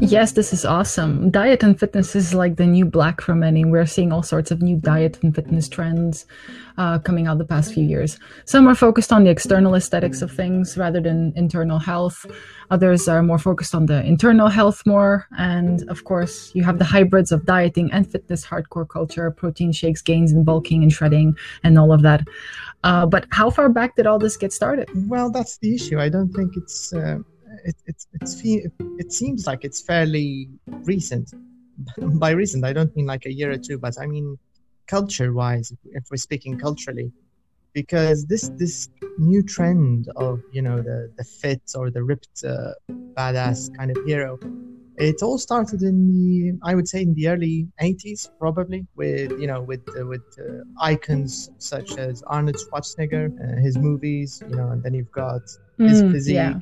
yes, this is awesome. Diet and fitness is like the new black for many. We're seeing all sorts of new diet and fitness trends uh, coming out the past few years. Some are focused on the external aesthetics of things rather than internal health. Others are more focused on the internal health more. And of course, you have the hybrids of dieting and fitness hardcore culture, protein shakes, gains in bulking and shredding, and all of that. Uh, but how far back did all this get started? Well, that's the issue. I don't think it's. Uh, it, it's it's it seems like it's fairly recent. By recent, I don't mean like a year or two, but I mean culture-wise, if we're speaking culturally, because this this new trend of you know the the fit or the ripped uh, badass kind of hero it all started in the i would say in the early 80s probably with you know with uh, with uh, icons such as arnold schwarzenegger uh, his movies you know and then you've got his mm, physique yeah.